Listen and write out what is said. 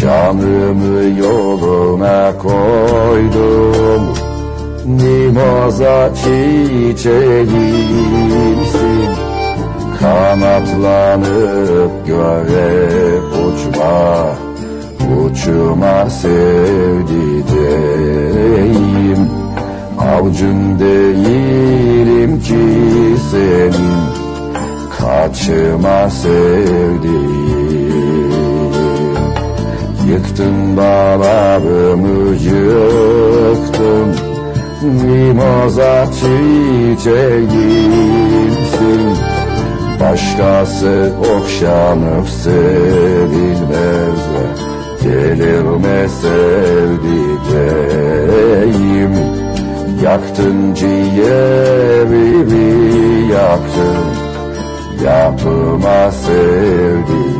Canımı yoluna koydum. Mimoza çiçeğimsin. Kanatlanıp göğe uçma Uçma sevdiceğim Avcın değilim ki senin. Kaçma sevdiğim Yıktın bağlarımı yıktın Mimoza çiçeğimsin. Başkası okşanıp sevilmez Gelirme sevdiceğim. Yaktın ciğerimi yaktın. Yapıma sevdiğim